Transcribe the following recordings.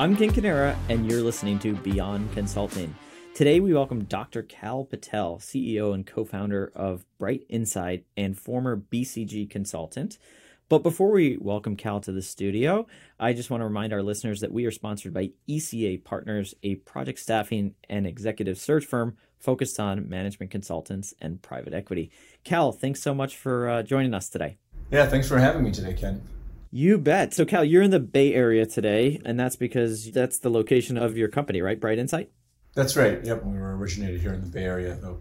I'm Ken Canera, and you're listening to Beyond Consulting. Today, we welcome Dr. Kal Patel, CEO and co founder of BrightInsight and former BCG consultant. But before we welcome Kal to the studio, I just want to remind our listeners that we are sponsored by ECA Partners, a project staffing and executive search firm focused on management consultants and private equity. Kal, thanks so much for uh, joining us today. Yeah, thanks for having me today, Ken. You bet. So, Kal, you're in the Bay Area today, and that's because that's the location of your company, right? BrightInsight? That's right. Yep. We were originated here in the Bay Area, though,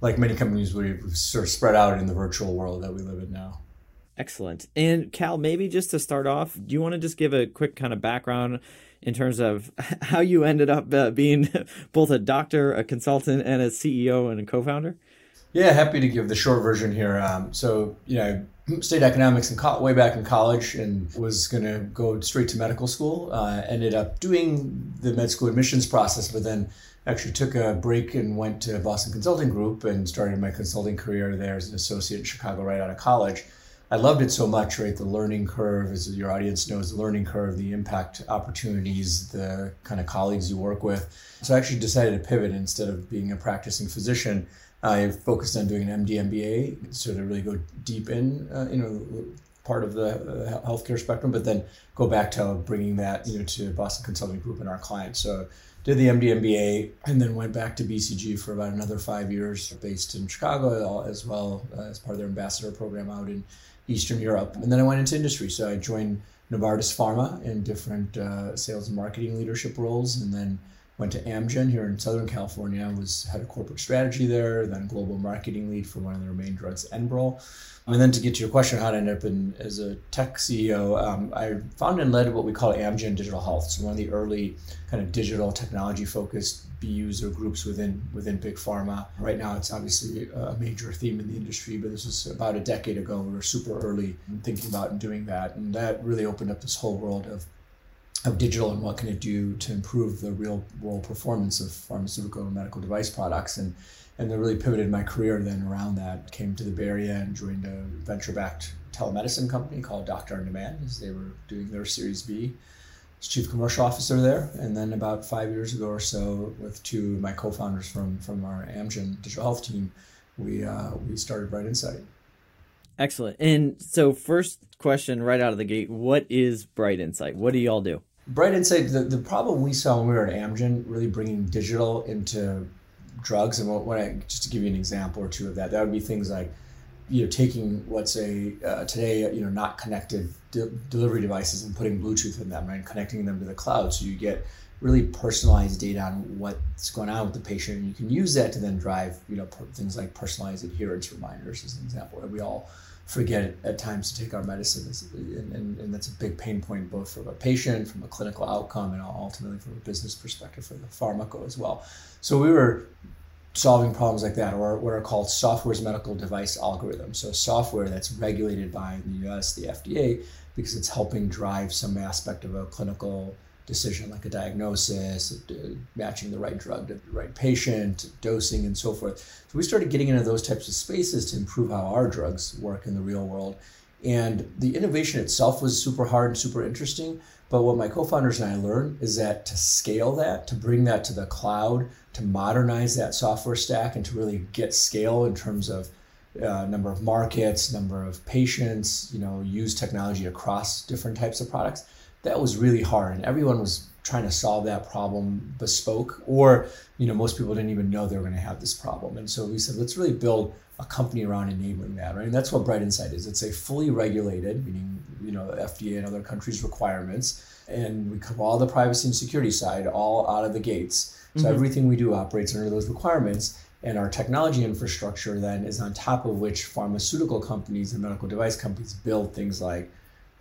like many companies, we've sort of spread out in the virtual world that we live in now. Excellent. And Kal, maybe just to start off, do you want to just give a quick kind of background in terms of how you ended up uh, being both a doctor, a consultant, and a CEO and a co-founder? Yeah, happy to give the short version here. Um, so, you know, studied economics in co- way back in college and was going to go straight to medical school. Uh, ended up doing the med school admissions process, but then actually took a break and went to Boston Consulting Group and started my consulting career there as an associate in Chicago right out of college. I loved it so much, right? The learning curve, as your audience knows, the learning curve, the impact opportunities, the kind of colleagues you work with. So I actually decided to pivot instead of being a practicing physician. I focused on doing an MD MBA, so to really go deep in, uh, you know, part of the uh, healthcare spectrum, but then go back to bringing that, you know, to Boston Consulting Group and our clients. So did the MD and then went back to BCG for about another five years, based in Chicago as well uh, as part of their ambassador program out in Eastern Europe. And then I went into industry. So I joined Novartis Pharma in different uh, sales and marketing leadership roles, and then went to Amgen here in Southern California. I was head of corporate strategy there, then global marketing lead for one of their main drugs, Enbrel. And then to get to your question, how to end up in as a tech CEO, um, I founded and led what we call Amgen Digital Health. So one of the early kind of digital technology focused BUs or groups within within big pharma. Right now, it's obviously a major theme in the industry, but this was about a decade ago. We were super early thinking about and doing that, and that really opened up this whole world of of digital and what can it do to improve the real world performance of pharmaceutical and medical device products. And and then really pivoted my career then around that came to the bay area and joined a venture-backed telemedicine company called doctor on demand as they were doing their series b as chief commercial officer there. And then about five years ago or so with two of my co-founders from from our amgen digital health team we uh, we started BrightInsight. Excellent. And so first question right out of the gate what is BrightInsight? What do y'all do BrightInsight, the, the problem we saw when we were at Amgen, really bringing digital into drugs, and what, what I, just to give you an example or two of that, that would be things like, you know, taking let's say uh, today, you know, not connected de- delivery devices and putting Bluetooth in them and connecting them to the cloud, so you get really personalized data on what's going on with the patient, and you can use that to then drive, you know, per- things like personalized adherence reminders, as an example. We all forget at times to take our medicine. And, and, and, that's a big pain point, both from a patient, from a clinical outcome, and ultimately from a business perspective for the pharmaco as well. So we were solving problems like that, or what are called software as medical device algorithms. So software that's regulated by the US, the FDA, because it's helping drive some aspect of a clinical decision like a diagnosis, matching the right drug to the right patient, dosing, and so forth. So we started getting into those types of spaces to improve how our drugs work in the real world. And the innovation itself was super hard and super interesting. But what my co founders and I learned is that to scale that, to bring that to the cloud, to modernize that software stack, and to really get scale in terms of uh, number of markets, number of patients, you know, use technology across different types of products that was really hard and everyone was trying to solve that problem bespoke or you know most people didn't even know they were going to have this problem. And so we said let's really build a company around enabling that right? And that's what BrightInsight is. It's a fully regulated meaning you know fda and other countries requirements and we cover all the privacy and security side all out of the gates. So mm-hmm. everything we do operates under those requirements and our technology infrastructure then is on top of which pharmaceutical companies and medical device companies build things like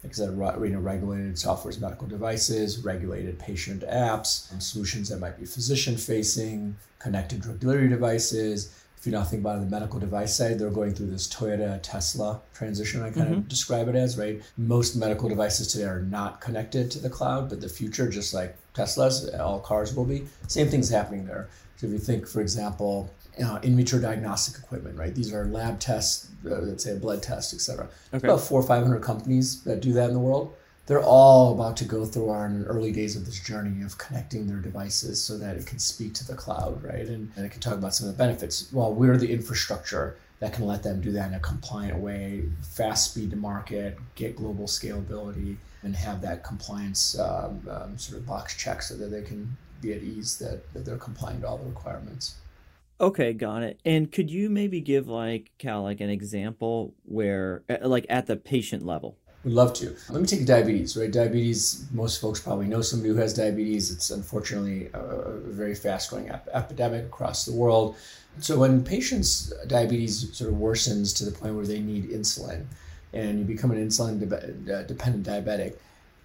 like I said, you know, regulated software medical devices, regulated patient apps, solutions that might be physician facing, connected drug delivery devices. If you know nothing about the medical device side, they're going through this Toyota Tesla transition. I kind mm-hmm. of describe it as right. Most medical devices today are not connected to the cloud, but the future, just like Tesla's, all cars will be. Same thing's happening there. So if you think, for example, uh, in vitro diagnostic equipment, right? These are lab tests, uh, let's say a blood test, et cetera. Okay. About four or 500 companies that do that in the world. they're all about to go through our early days of this journey of connecting their devices so that it can speak to the cloud, right? And, and it can talk about some of the benefits. Well, we're the infrastructure that can let them do that in a compliant way, fast speed to market, get global scalability, and have that compliance um, um, sort of box check so that they can be at ease that, that they're complying to all the requirements. Okay, got it. And could you maybe give like Kal like an example where like at the patient level? We'd love to. Let me take diabetes, right? Diabetes, most folks probably know somebody who has diabetes. It's unfortunately a, a very fast growing ep- epidemic across the world. So, when patients' diabetes sort of worsens to the point where they need insulin and you become an insulin de- uh, dependent diabetic,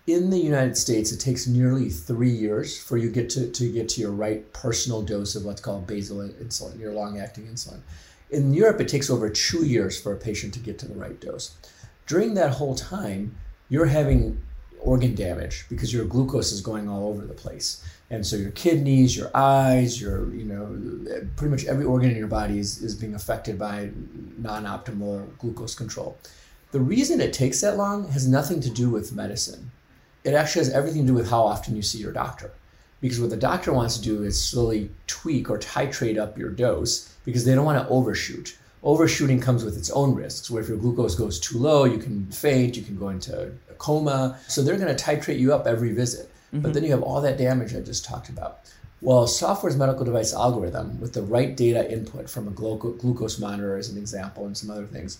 in the United States, it takes nearly three years for you get to, to get to your right personal dose of what's called basal insulin, your long acting insulin. In Europe, it takes over two years for a patient to get to the right dose during that whole time, you're having organ damage because your glucose is going all over the place. And so your kidneys, your eyes, your, you know, pretty much every organ in your body is, is being affected by non optimal glucose control. The reason it takes that long has nothing to do with medicine. It actually has everything to do with how often you see your doctor. Because what the doctor wants to do is slowly tweak or titrate up your dose because they don't want to overshoot overshooting comes with its own risks where if your glucose goes too low you can faint you can go into a coma so they're going to titrate you up every visit mm-hmm. but then you have all that damage i just talked about well software's medical device algorithm with the right data input from a glucose monitor as an example and some other things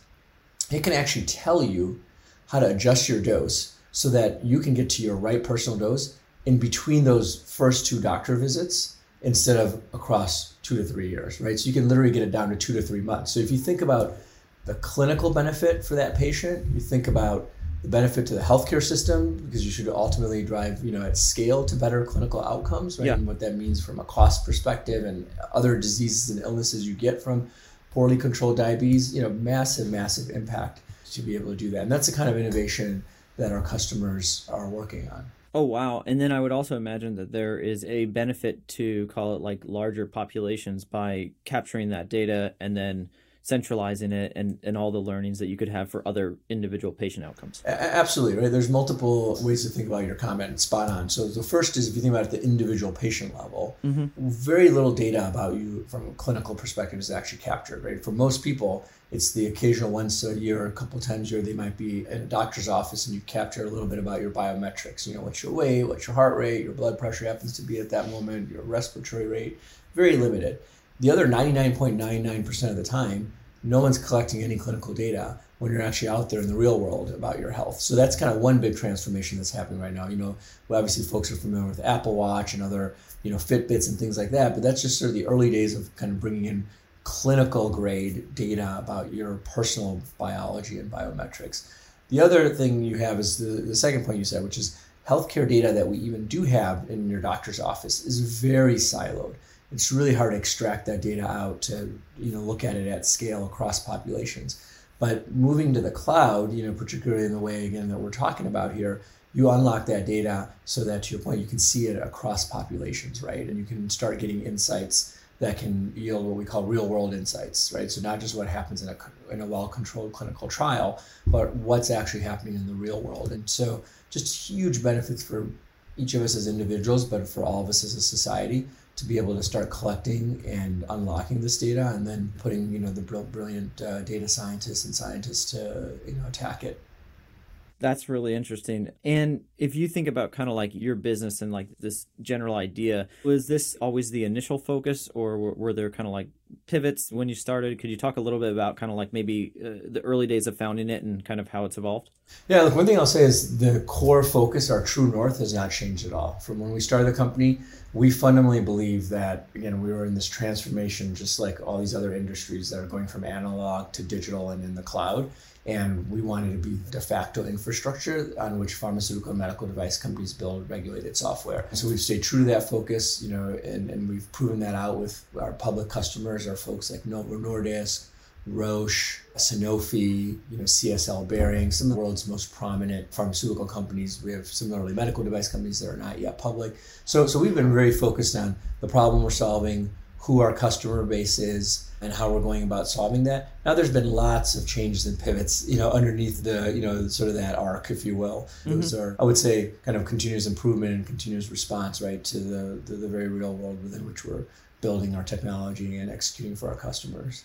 it can actually tell you how to adjust your dose so that you can get to your right personal dose in between those first two doctor visits instead of across two to three years, right? So you can literally get it down to two to three months. So if you think about the clinical benefit for that patient, you think about the benefit to the healthcare system because you should ultimately drive, you know, at scale to better clinical outcomes, right? Yeah. And what that means from a cost perspective and other diseases and illnesses you get from poorly controlled diabetes, you know, massive, massive impact to be able to do that. And that's the kind of innovation that our customers are working on. Oh wow! And then I would also imagine that there is a benefit to call it like larger populations by capturing that data and then centralizing it and, and all the learnings that you could have for other individual patient outcomes. Absolutely, right? There's multiple ways to think about your comment, spot on. So the first is if you think about it at the individual patient level, mm-hmm. very little data about you from a clinical perspective is actually captured, right? For most people, it's the occasional once a year a couple times a year they might be in a doctor's office and you capture a little bit about your biometrics. You know, what's your weight, what's your heart rate, your blood pressure happens to be at that moment, your respiratory rate, very limited. The other 99.99% of the time, no one's collecting any clinical data when you're actually out there in the real world about your health. So that's kind of one big transformation that's happening right now. You know, obviously folks are familiar with Apple Watch and other, you know, Fitbits and things like that, but that's just sort of the early days of kind of bringing in clinical grade data about your personal biology and biometrics. The other thing you have is the, the second point you said, which is healthcare data that we even do have in your doctor's office is very siloed. It's really hard to extract that data out to you know look at it at scale across populations. But moving to the cloud you know particularly in the way again that we're talking about here you unlock that data so that to your point you can see it across populations right? And you can start getting insights that can yield what we call real world insights right? So not just what happens in a, in a well controlled clinical trial but what's actually happening in the real world. And so just huge benefits for each of us as individuals but for all of us as a society to be able to start collecting and unlocking this data and then putting you know the brilliant uh, data scientists and scientists to you know attack it that's really interesting. And if you think about kind of like your business and like this general idea, was this always the initial focus or were, there kind of like pivots when you started? Could you talk a little bit about kind of like maybe uh, the early days of founding it and kind of how it's evolved? Yeah, look, one thing I'll say is the core focus, our true north, has not changed at all. From when we started the company, we fundamentally believe that, again, we were in this transformation just like all these other industries that are going from analog to digital and in the cloud and we wanted to be de facto infrastructure on which pharmaceutical and medical device companies build regulated software. So we've stayed true to that focus, you know, and, and we've proven that out with our public customers, our folks like Novo Nordisk, Roche, Sanofi, you know, CSL Behring, some of the world's most prominent pharmaceutical companies. We have similarly medical device companies that are not yet public. So, so we've been very focused on the problem we're solving, who our customer base is and how we're going about solving that. Now there's been lots of changes and pivots, you know, underneath the, you know, sort of that arc, if you will. Mm-hmm. Those are, I would say, kind of continuous improvement and continuous response, right, to the, the, the very real world within which we're building our technology and executing for our customers.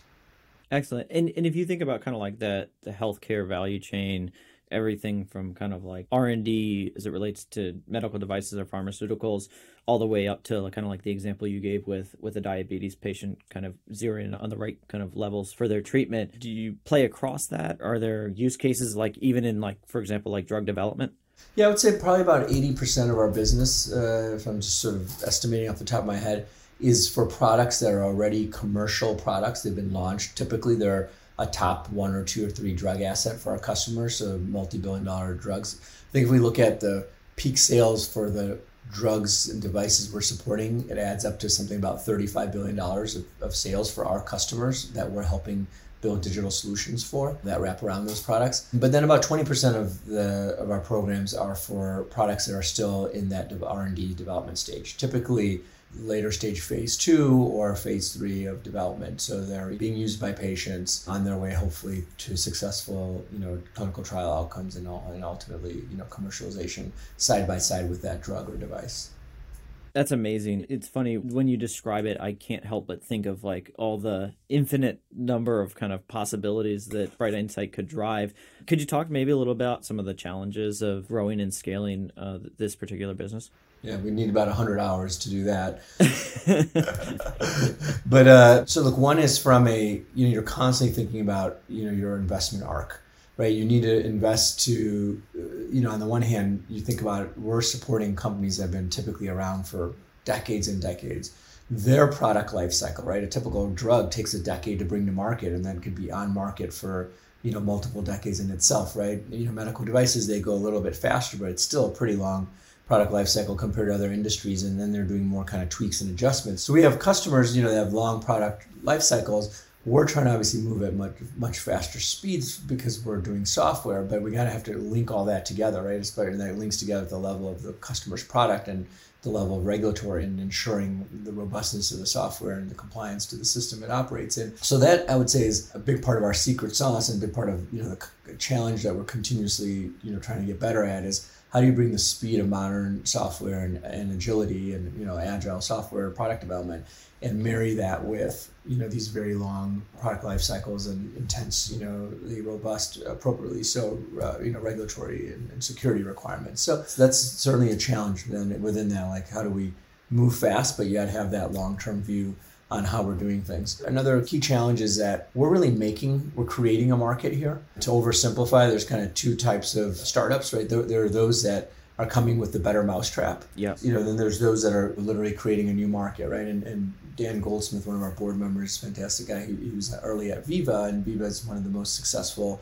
Excellent. And and if you think about kind of like the the healthcare value chain, everything from kind of like r&d as it relates to medical devices or pharmaceuticals all the way up to kind of like the example you gave with with a diabetes patient kind of zeroing on the right kind of levels for their treatment. Do you play across that? Are there use cases like even in like for example like drug development? Yeah i would say probably about 80% of our business uh, if i'm just sort of estimating off the top of my head is for products that are already commercial products. They've been launched. Typically they're a top one or two or three drug asset for our customers, so multi-billion dollar drugs. I think if we look at the peak sales for the drugs and devices we're supporting, it adds up to something about $35 billion of, of sales for our customers that we're helping build digital solutions for that wrap around those products. But then about 20% of the of our programs are for products that are still in that R&D development stage. Typically later stage phase two or phase three of development. So they're being used by patients on their way, hopefully, to successful, you know, clinical trial outcomes and, all, and ultimately, you know, commercialization side by side with that drug or device. That's amazing. It's funny when you describe it, I can't help but think of like all the infinite number of kind of possibilities that BrightInsight could drive. Could you talk maybe a little about some of the challenges of growing and scaling uh, this particular business? Yeah, we need about 100 hours to do that. but uh, so look, one is from a, you know, you're constantly thinking about, you know, your investment arc, right? You need to invest to, uh, you know, on the one hand, you think about it, we're supporting companies that have been typically around for decades and decades. Their product life cycle, right? A typical drug takes a decade to bring to market and then could be on market for, you know, multiple decades in itself, right? You know, medical devices, they go a little bit faster, but it's still a pretty long product life cycle compared to other industries and then they're doing more kind of tweaks and adjustments. So we have customers you know that have long product life cycles. We're trying to obviously move at much much faster speeds because we're doing software but we got to have to link all that together right? Especially that links together at the level of the customer's product and the level of regulatory and ensuring the robustness of the software and the compliance to the system it operates in. So that I would say is a big part of our secret sauce and a big part of you know the challenge that we're continuously you know trying to get better at is how do you bring the speed of modern software and, and agility and you know agile software product development and marry that with you know these very long product life cycles and intense you know the robust appropriately so uh, you know regulatory and, and, security requirements? So that's certainly a challenge then within that like how do we move fast but yet have that long-term view on how we're doing things. Another key challenge is that we're really making, we're creating a market here. To oversimplify, there's kind of two types of startups, right? There, there are those that are coming with the better mousetrap. Yeah. You know, then there's those that are literally creating a new market, right? And, and Dan Goldsmith, one of our board members, fantastic guy, he, he was early at Veeva, and Veeva is one of the most successful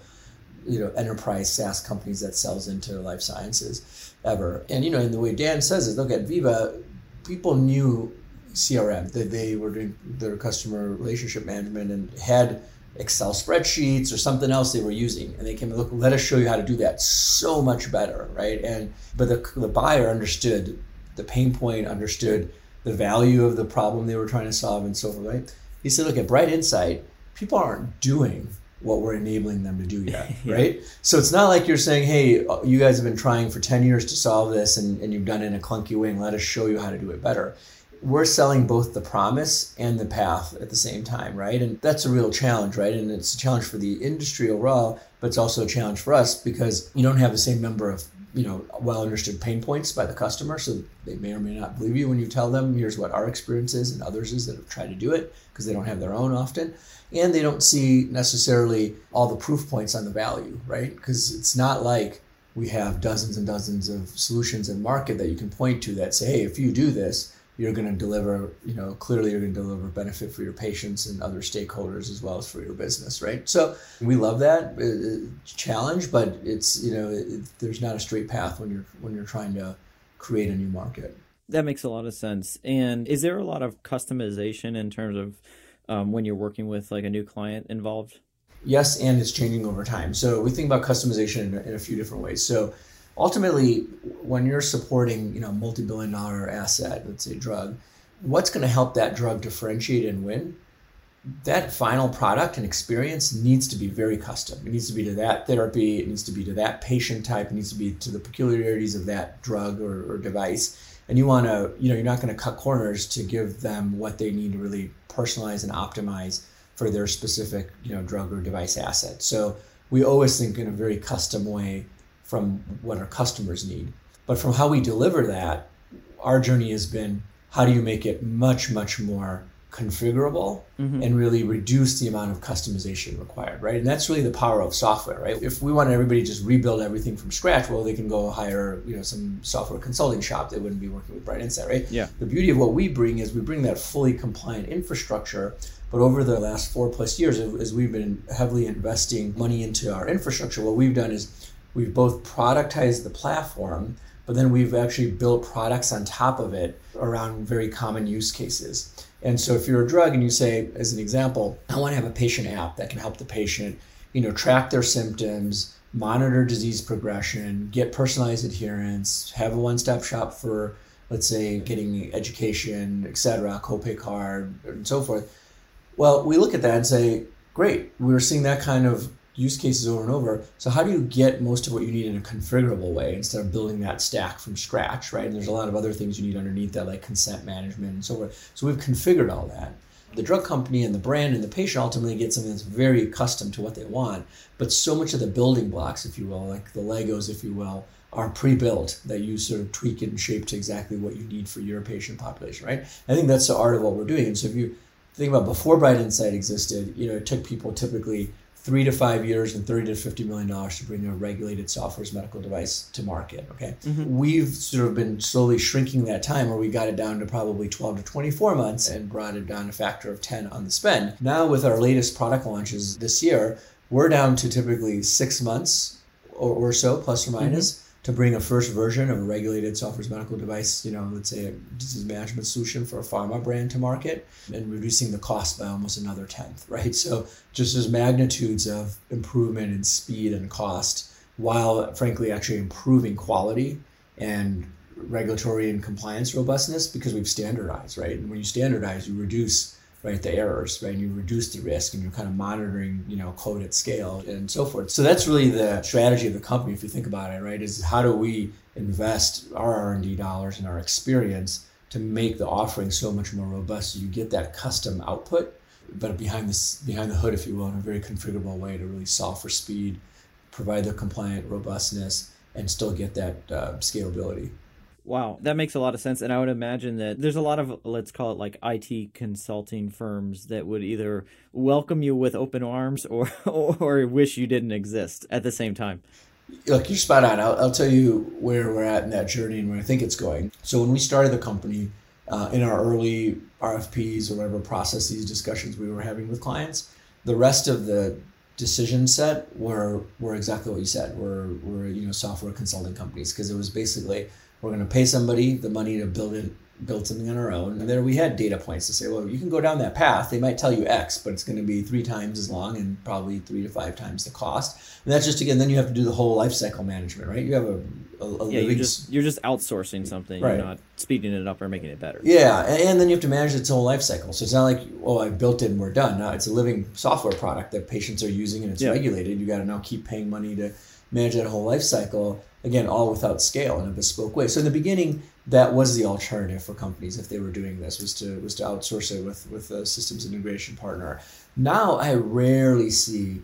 you know enterprise SaaS companies that sells into life sciences ever. And you know, in the way Dan says it, look at Veeva, people knew CRM. That they were doing their customer relationship management and had Excel spreadsheets or something else they were using, and they came and look. Let us show you how to do that so much better, right? And but the the buyer understood the pain point, understood the value of the problem they were trying to solve, and so forth. Right? He said, look at BrightInsight. People aren't doing what we're enabling them to do yet, yeah. right? So it's not like you're saying, hey, you guys have been trying for 10 years to solve this and, and you've done it in a clunky way and let us show you how to do it better we're selling both the promise and the path at the same time, right? And that's a real challenge, right? And it's a challenge for the industry overall, but it's also a challenge for us because you don't have the same number of you know well understood pain points by the customer so they may or may not believe you when you tell them here's what our experience is and others is that have tried to do it because they don't have their own often and they don't see necessarily all the proof points on the value right because it's not like we have dozens and dozens of solutions in market that you can point to that say hey if you do this you're going to deliver, you know, clearly you're going to deliver benefit for your patients and other stakeholders as well as for your business, right? So we love that uh, challenge, but it's you know, it, there's not a straight path when you're when you're trying to create a new market. That makes a lot of sense. And is there a lot of customization in terms of um, when you're working with like a new client involved? Yes, and it's changing over time. So we think about customization in a, in a few different ways. So ultimately, when you're supporting you know multi-billion dollar asset, let's say drug, what's going to help that drug differentiate and win? That final product and experience needs to be very custom. It needs to be to that therapy, it needs to be to that patient type, it needs to be to the peculiarities of that drug or, or device. And you want to, you know, you're not going to cut corners to give them what they need to really personalize and optimize for their specific, you know, drug or device asset. So we always think in a very custom way from what our customers need. But from how we deliver that, our journey has been how do you make it much, much more configurable mm-hmm. and really reduce the amount of customization required, right? And that's really the power of software, right? If we wanted everybody to just rebuild everything from scratch, well, they can go hire, you know, some software consulting shop. They wouldn't be working with BrightInsight, right? Yeah. The beauty of what we bring is we bring that fully compliant infrastructure. But over the last four plus years, as we've been heavily investing money into our infrastructure, what we've done is we've both productized the platform, but then we've actually built products on top of it around very common use cases. And so if you're a drug and you say, as an example, I want to have a patient app that can help the patient, you know, track their symptoms, monitor disease progression, get personalized adherence, have a one-stop shop for, let's say, getting education, et cetera, copay card, and so forth. Well, we look at that and say, great, we're seeing that kind of use cases over and over. So how do you get most of what you need in a configurable way instead of building that stack from scratch, right? And there's a lot of other things you need underneath that, like consent management and so forth. So we've configured all that. The drug company and the brand and the patient ultimately get something that's very custom to what they want. But so much of the building blocks, if you will, like the Legos, if you will, are pre-built that you sort of tweak and shape to exactly what you need for your patient population, right? I think that's the art of what we're doing. And so if you think about before BrightInsight existed, you know, it took people typically three to five years and 30 to 50 million dollars to bring a regulated software medical device to market okay mm-hmm. we've sort of been slowly shrinking that time where we got it down to probably 12 to 24 months and brought it down a factor of 10 on the spend now with our latest product launches this year we're down to typically six months or, or so plus or minus. Mm-hmm to bring a first version of a regulated software medical device, you know, let's say a disease management solution for a pharma brand to market and reducing the cost by almost another tenth, right? So just as magnitudes of improvement in speed and cost while frankly actually improving quality and regulatory and compliance robustness because we've standardized, right? And when you standardize, you reduce right the errors right and you reduce the risk and you're kind of monitoring you know code at scale and so forth. So that's really the strategy of the company if you think about it right is how do we invest our r&d dollars and our experience to make the offering so much more robust so you get that custom output but behind this behind the hood if you will in a very configurable way to really solve for speed provide the compliant robustness and still get that uh, scalability Wow, that makes a lot of sense. And I would imagine that there's a lot of, let's call it like IT consulting firms that would either welcome you with open arms or, or wish you didn't exist at the same time. Look, you're spot on. I'll, I'll tell you where we're at in that journey and where I think it's going. So, when we started the company, uh, in our early RFPs or whatever processes, discussions we were having with clients, the rest of the decision set were were exactly what you said. Were were you know software consulting companies because it was basically we're going to pay somebody the money to build it build something on our own. And there we had data points to say well you can go down that path. They might tell you x but it's going to be three times as long and probably three to five times the cost. And that's just again then you have to do the whole life cycle management right? You have a, a, a yeah, you're just you're just outsourcing something. Right. you're not speeding it up or making it better. Yeah and, then you have to manage its whole life cycle. So it's not like oh i built it and we're done. Now it's a living software product that patients are using and it's yeah. regulated. You got to now keep paying money to manage that whole life cycle again all without scale in a bespoke way. So in the beginning that was the alternative for companies if they were doing this was to was to outsource it with with a systems integration partner. Now i rarely see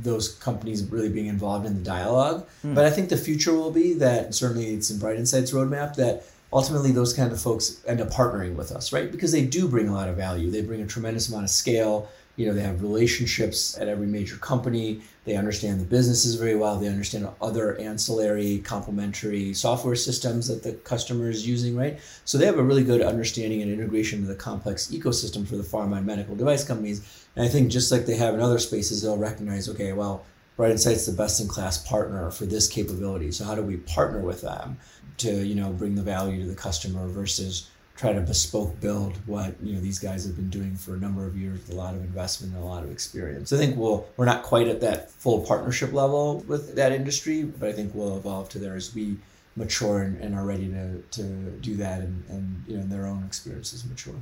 those companies really being involved in the dialogue hmm. but i think the future will be that certainly it's in BrightInsight's roadmap that ultimately those kind of folks end up partnering with us right? Because they do bring a lot of value. They bring a tremendous amount of scale you know they have relationships at every major company. They understand the businesses very well. They understand other ancillary complementary software systems that the customer is using right? So they have a really good understanding and integration of the complex ecosystem for the pharma and medical device companies. And i think just like they have in other spaces they'll recognize okay well BrightInsight's the best in class partner for this capability. So how do we partner with them to, you know, bring the value to the customer versus try to bespoke build what you know these guys have been doing for a number of years with a lot of investment and a lot of experience. I think we'll we're not quite at that full partnership level with that industry, but I think we'll evolve to there as we mature and, and, are ready to, to do that and, and you know their own experiences mature.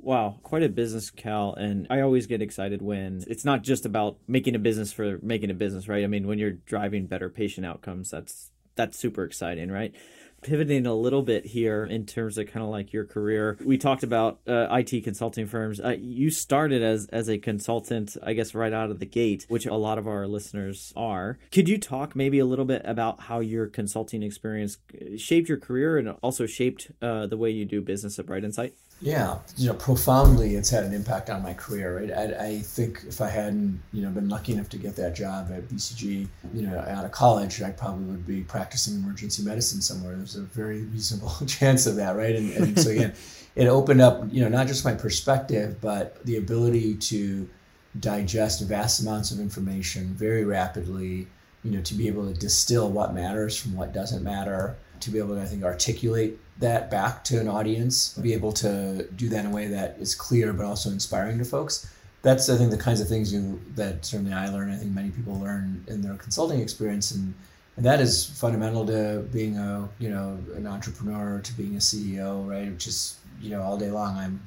Wow, quite a business, Kal. And I always get excited when it's not just about making a business for making a business, right? I mean, when you're driving better patient outcomes, that's that's super exciting, right? Pivoting a little bit here in terms of kind of like your career. We talked about uh, it consulting firms. Uh, you started as as a consultant i guess right out of the gate which a lot of our listeners are. Could you talk maybe a little bit about how your consulting experience shaped your career and also shaped uh, the way you do business at BrightInsight? Yeah, you know, profoundly, it's had an impact on my career. Right, I, I, think if I hadn't, you know, been lucky enough to get that job at BCG, you know, out of college, I probably would be practicing emergency medicine somewhere. There's a very reasonable chance of that, right? And, and so again, it opened up, you know, not just my perspective, but the ability to digest vast amounts of information very rapidly. You know, to be able to distill what matters from what doesn't matter, to be able to, I think, articulate that back to an audience, be able to do that in a way that is clear but also inspiring to folks. That's I think the kinds of things you that certainly I learn. I think many people learn in their consulting experience, and, and that is fundamental to being a you know an entrepreneur, to being a CEO, right? Which is you know all day long I'm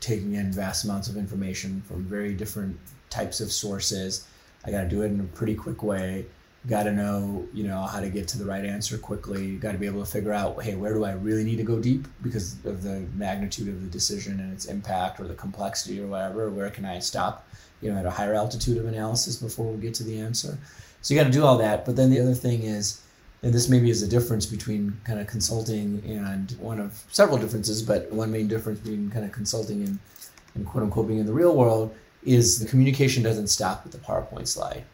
taking in vast amounts of information from very different types of sources. I got to do it in a pretty quick way got to know you know how to get to the right answer quickly got to be able to figure out hey where do i really need to go deep because of the magnitude of the decision and its impact or the complexity or whatever where can i stop you know at a higher altitude of analysis before we get to the answer so you got to do all that but then the other thing is and this maybe is a difference between kind of consulting and one of several differences but one main difference between kind of consulting and, and quote unquote being in the real world is the communication doesn't stop with the powerpoint slide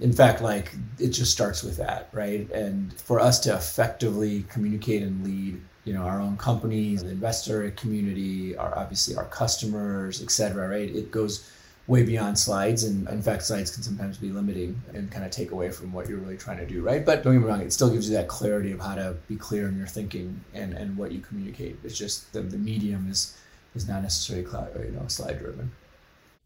in fact, like it just starts with that, right? And for us to effectively communicate and lead, you know, our own companies, the investor community, our obviously our customers, et cetera, right? It goes way beyond slides and in fact slides can sometimes be limiting and kind of take away from what you're really trying to do right? But don't get me wrong it still gives you that clarity of how to be clear in your thinking and and what you communicate. It's just the, the medium is is not necessarily you know slide driven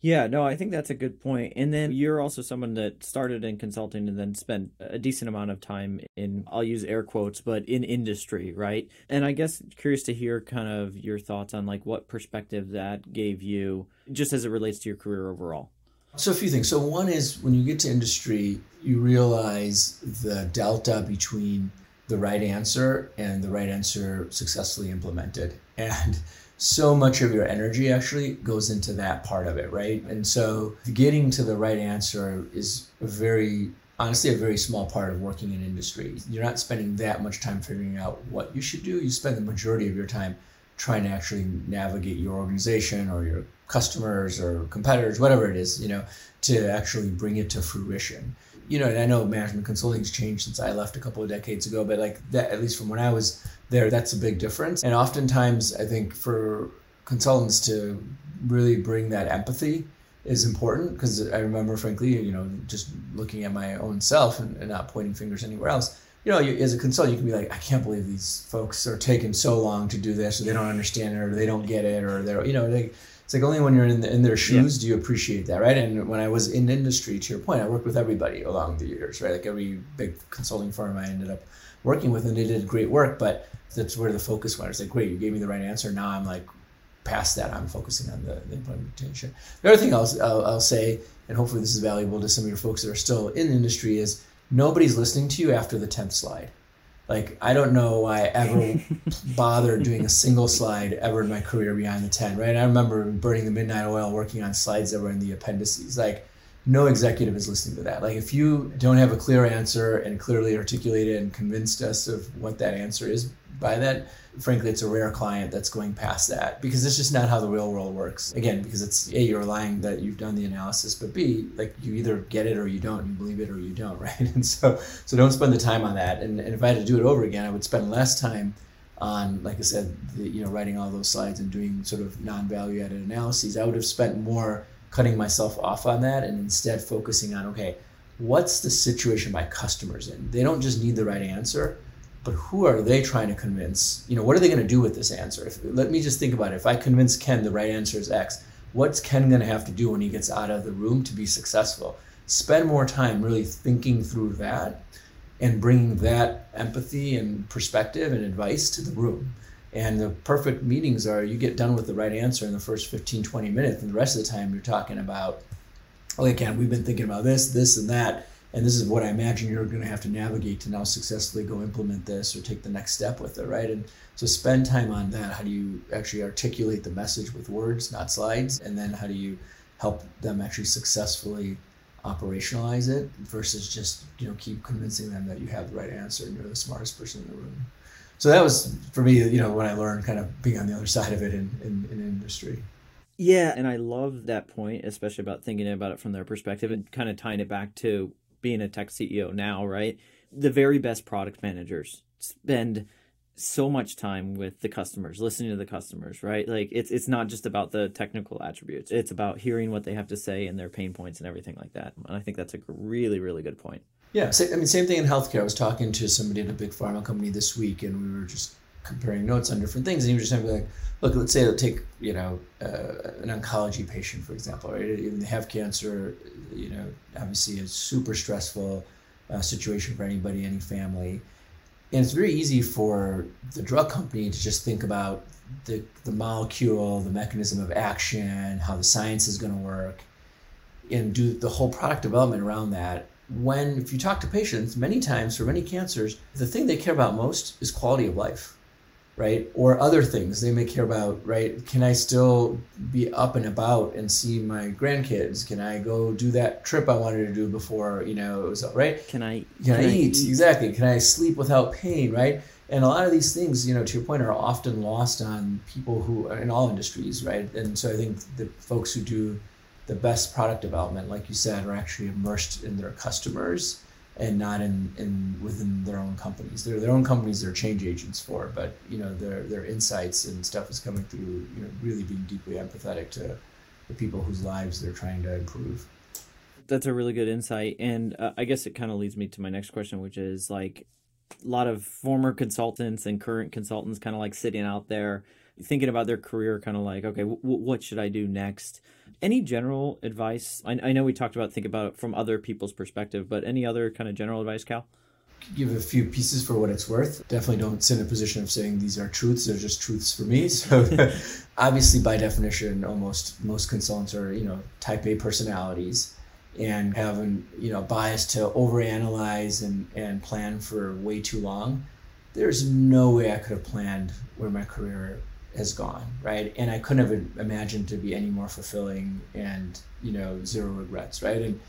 yeah, no, I think that's a good point. And then you're also someone that started in consulting and then spent a decent amount of time in, I'll use air quotes, but in industry, right? And I guess curious to hear kind of your thoughts on like what perspective that gave you just as it relates to your career overall. So, a few things. So, one is when you get to industry, you realize the delta between the right answer and the right answer successfully implemented. And so much of your energy actually goes into that part of it, right? And so getting to the right answer is a very honestly a very small part of working in industry. You're not spending that much time figuring out what you should do. You spend the majority of your time trying to actually navigate your organization or your customers or competitors, whatever it is, you know, to actually bring it to fruition. You know, and I know management consulting has changed since I left a couple of decades ago, but like that, at least from when I was there, that's a big difference. And oftentimes, I think for consultants to really bring that empathy is important because I remember, frankly, you know, just looking at my own self and, and not pointing fingers anywhere else. You know, you, as a consultant, you can be like, I can't believe these folks are taking so long to do this, or they don't understand it, or they don't get it, or they're, you know, they, it's like only when you're in, the, in their shoes yeah. do you appreciate that, right? And when I was in industry, to your point, I worked with everybody along the years, right? Like every big consulting firm I ended up working with, and they did great work, but that's where the focus went. It's like, great, you gave me the right answer. Now I'm like past that. I'm focusing on the, the implementation. The other thing I'll, I'll, I'll, say, and hopefully this is valuable to some of your folks that are still in the industry, is nobody's listening to you after the 10th slide. Like, I don't know why I ever bothered doing a single slide ever in my career beyond the 10, right? I remember burning the midnight oil working on slides that were in the appendices. Like, no executive is listening to that. Like if you don't have a clear answer and clearly articulated and convinced us of what that answer is by that, frankly, it's a rare client that's going past that because it's just not how the real world works. Again, because it's A, you're lying that you've done the analysis, but B, like you either get it or you don't, you believe it or you don't, right? And so so don't spend the time on that. And, and if I had to do it over again, I would spend less time on, like I said, the, you know, writing all those slides and doing sort of non-value added analyses. I would have spent more cutting myself off on that and instead focusing on okay what's the situation my customers in? They don't just need the right answer but who are they trying to convince? You know what are they going to do with this answer? If, let me just think about it. If i convince ken the right answer is x what's ken going to have to do when he gets out of the room to be successful? Spend more time really thinking through that and bringing that empathy and perspective and advice to the room. And the perfect meetings are you get done with the right answer in the first 15, 20 minutes, and the rest of the time you're talking about, okay, Ken, we've been thinking about this, this, and that. And this is what I imagine you're going to have to navigate to now successfully go implement this or take the next step with it, right? And so spend time on that. How do you actually articulate the message with words, not slides? And then how do you help them actually successfully operationalize it versus just you know keep convincing them that you have the right answer and you're the smartest person in the room. So that was for me, you know, when I learned kind of being on the other side of it in, in, in industry. Yeah, and I love that point, especially about thinking about it from their perspective and kind of tying it back to being a tech CEO now, right? The very best product managers spend so much time with the customers, listening to the customers, right? Like it's it's not just about the technical attributes. It's about hearing what they have to say and their pain points and everything like that. And I think that's a really really good point. Yeah, I mean same thing in healthcare. I was talking to somebody at a big pharma company this week and we were just comparing notes on different things and he was just saying, like, look, let's say they'll take, you know, uh, an oncology patient for example, right? Even they have cancer, you know, obviously a super stressful uh, situation for anybody, any family and it's very easy for the drug company to just think about the, the molecule, the mechanism of action, how the science is going to work, and do the whole product development around that. When, if you talk to patients, many times for many cancers, the thing they care about most is quality of life right? Or other things they may care about, right? Can I still be up and about and see my grandkids? Can I go do that trip I wanted to do before, you know, it was right? Can I can, can I, I eat? eat? Exactly. Can I sleep without pain, right? And a lot of these things, you know, to your point, are often lost on people who are in all industries, right? And so I think the folks who do the best product development, like you said, are actually immersed in their customers and not in, in within their own companies. They're their own companies they're change agents for, but you know their their insights and stuff is coming through. You know, really being deeply empathetic to the people whose lives they're trying to improve. That's a really good insight, and uh, I guess it kind of leads me to my next question, which is like a lot of former consultants and current consultants kind of like sitting out there thinking about their career, kind of like, okay, w- what should I do next? Any general advice? I, I know we talked about think about it from other people's perspective, but any other kind of general advice, Kal? Give a few pieces for what it's worth. Definitely don't sit in a position of saying these are truths. They're just truths for me. So, obviously, by definition, almost most consultants are you know type A personalities and have an you know bias to overanalyze and and plan for way too long. There's no way I could have planned where my career has gone, right? And I couldn't have imagined to be any more fulfilling and you know zero regrets, right? And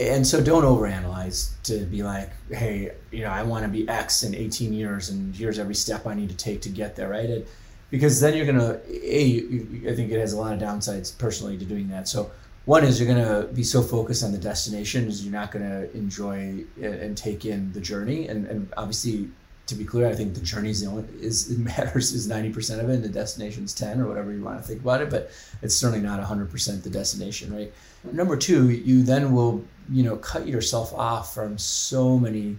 and so don't overanalyze to be like, hey, you know, I want to be X in 18 years, and here's every step I need to take to get there, right? And, because then you're gonna a you, I think it has a lot of downsides personally to doing that. So one is you're gonna be so focused on the destination is you're not gonna enjoy and take in the journey, and and obviously to be clear, I think the journey is the only is it matters is ninety percent of it, and the destination is ten or whatever you want to think about it. But it's certainly not hundred percent the destination, right? Number two, you then will you know cut yourself off from so many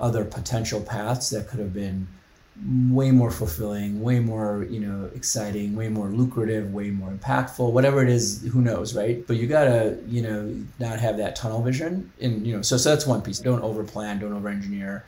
other potential paths that could have been way more fulfilling, way more, you know, exciting, way more lucrative, way more impactful, whatever it is, who knows, right? But you gotta, you know, not have that tunnel vision. And, you know, so, so that's one piece. Don't over plan, don't over engineer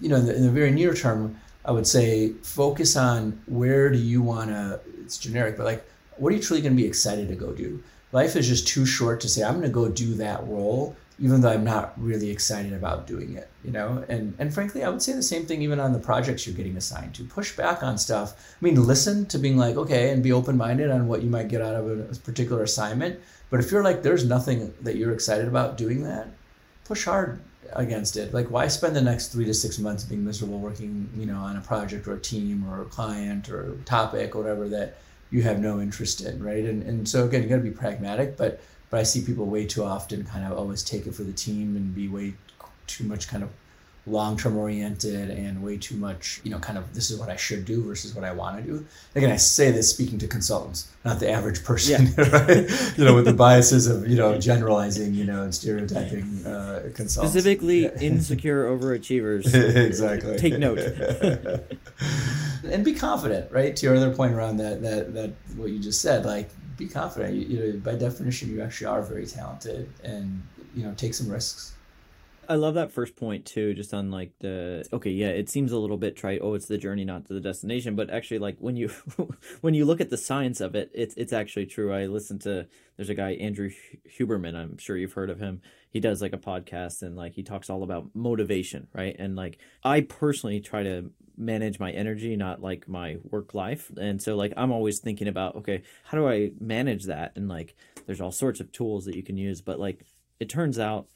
you know, in the, in the very near term, I would say focus on where do you want to, it's generic, but like, what are you truly going to be excited to go do? Life is just too short to say, I'm going to go do that role, even though I'm not really excited about doing it, you know? And, and frankly, I would say the same thing even on the projects you're getting assigned to. Push back on stuff. I mean, listen to being like, okay, and be open minded on what you might get out of a, a particular assignment. But if you're like, there's nothing that you're excited about doing that, push hard against it. Like, why spend the next three to six months being miserable working, you know, on a project or a team or a client or topic or whatever that you have no interest in, right? And and so again, you got to be pragmatic, but but I see people way too often kind of always take it for the team and be way too much kind of long term oriented and way too much, you know, kind of this is what I should do versus what I want to do. Again, I say this speaking to consultants, not the average person, yeah. right? You know, with the biases of, you know, generalizing, you know, and stereotyping uh, consultants. Specifically, yeah. insecure overachievers. exactly. Take note. and be confident, right? To your other point around that, that, that what you just said, like, be confident. You, you know, by definition, you actually are very talented and, you know, take some risks I love that first point too, just on like the okay, yeah, it seems a little bit trite. Oh, it's the journey, not the destination. But actually, like when you when you look at the science of it, it's it's actually true. I listened to there's a guy Andrew Huberman. I'm sure you've heard of him. He does like a podcast and like he talks all about motivation, right? And like I personally try to manage my energy, not like my work life. And so like I'm always thinking about okay, how do I manage that? And like there's all sorts of tools that you can use, but like it turns out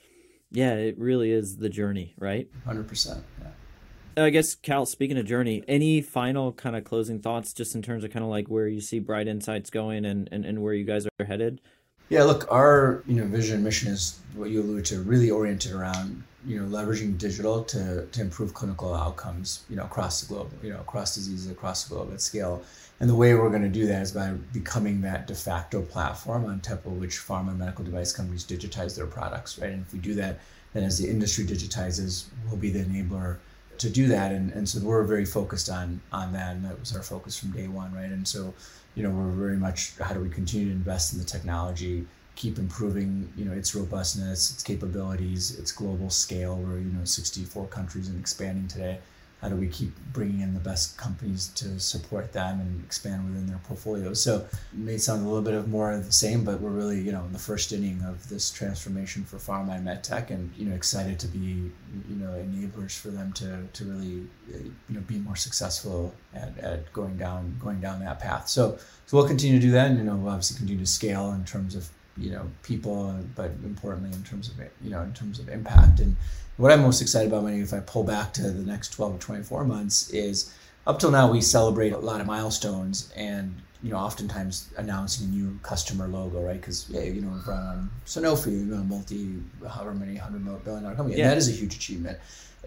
yeah, it really is the journey, right? 100%. Yeah. I guess Kal, speaking of journey, any final kind of closing thoughts just in terms of kind of like where you see BrightInsight's going and, and, and where you guys are headed? Yeah, look, our you know vision and mission is what you alluded to, really oriented around you know leveraging digital to, to improve clinical outcomes you know across the globe, you know across diseases across the globe at scale. And the way we're going to do that is by becoming that de facto platform on top of which pharma and medical device companies digitize their products, right? And if we do that, then as the industry digitizes, we'll be the enabler to do that. And, and so we're very focused on on that, and that was our focus from day one, right? And so, you know, we're very much how do we continue to invest in the technology, keep improving, you know, its robustness, its capabilities, its global scale. We're you know 64 countries and expanding today how do we keep bringing in the best companies to support them and expand within their portfolios so it may sound a little bit of more of the same but we're really you know in the first inning of this transformation for pharma and medtech and you know excited to be you know enablers for them to to really uh, you know be more successful at, at going down going down that path. So so we'll continue to do that and you know we'll obviously continue to scale in terms of you know people but importantly in terms of you know in terms of impact and what I'm most excited about when if I pull back to the next 12 or 24 months is up till now we celebrate a lot of milestones and you know oftentimes announcing a new customer logo right because yeah you know on Sanofi you know multi however many hundred billion dollar company yeah. and that is a huge achievement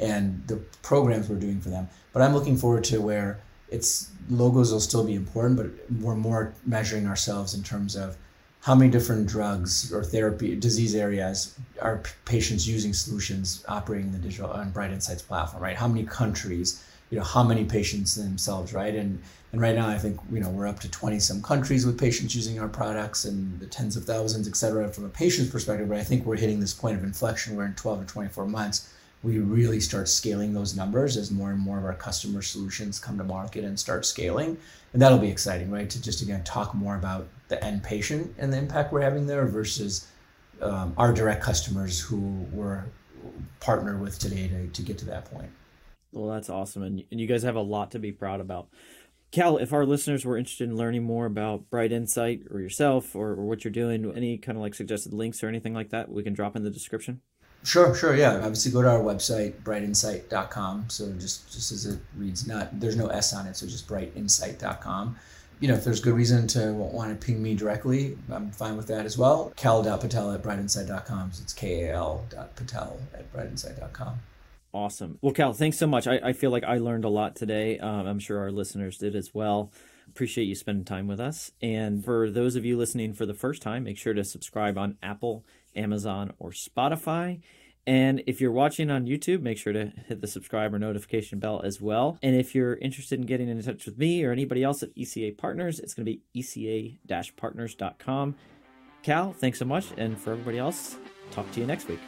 and the programs we're doing for them but I'm looking forward to where it's logos will still be important but we're more measuring ourselves in terms of how many different drugs or therapy disease areas are patients using solutions operating in the digital on BrightInsight's platform, right? How many countries, you know, how many patients themselves, right? And and right now, I think you know we're up to twenty some countries with patients using our products and the tens of thousands, et cetera, from a patient's perspective. But I think we're hitting this point of inflection where in twelve or twenty four months we really start scaling those numbers as more and more of our customer solutions come to market and start scaling. And that'll be exciting, right? To just again talk more about the end patient and the impact we're having there versus um, our direct customers who we're partnered with today to, to get to that point. Well, that's awesome. And, and you guys have a lot to be proud about. Kal, if our listeners were interested in learning more about BrightInsight or yourself or, or what you're doing, any kind of like suggested links or anything like that, we can drop in the description. Sure, sure, yeah. Obviously, go to our website, brightinsight.com. So just just as it reads, not there's no S on it, so just brightinsight.com. You know, if there's good reason to want to ping me directly, I'm fine with that as well. Kal.patel at brightinsight.com. So it's K-A-L.patel at brightinsight.com. Awesome. Well, Kal, thanks so much. I, I feel like I learned a lot today. Um, I'm sure our listeners did as well. Appreciate you spending time with us. And for those of you listening for the first time, make sure to subscribe on Apple Amazon, or Spotify. And if you're watching on YouTube, make sure to hit the subscribe or notification bell as well. And if you're interested in getting in touch with me or anybody else at ECA Partners, it's going to be eca partners.com. Kal, thanks so much. And for everybody else, talk to you next week.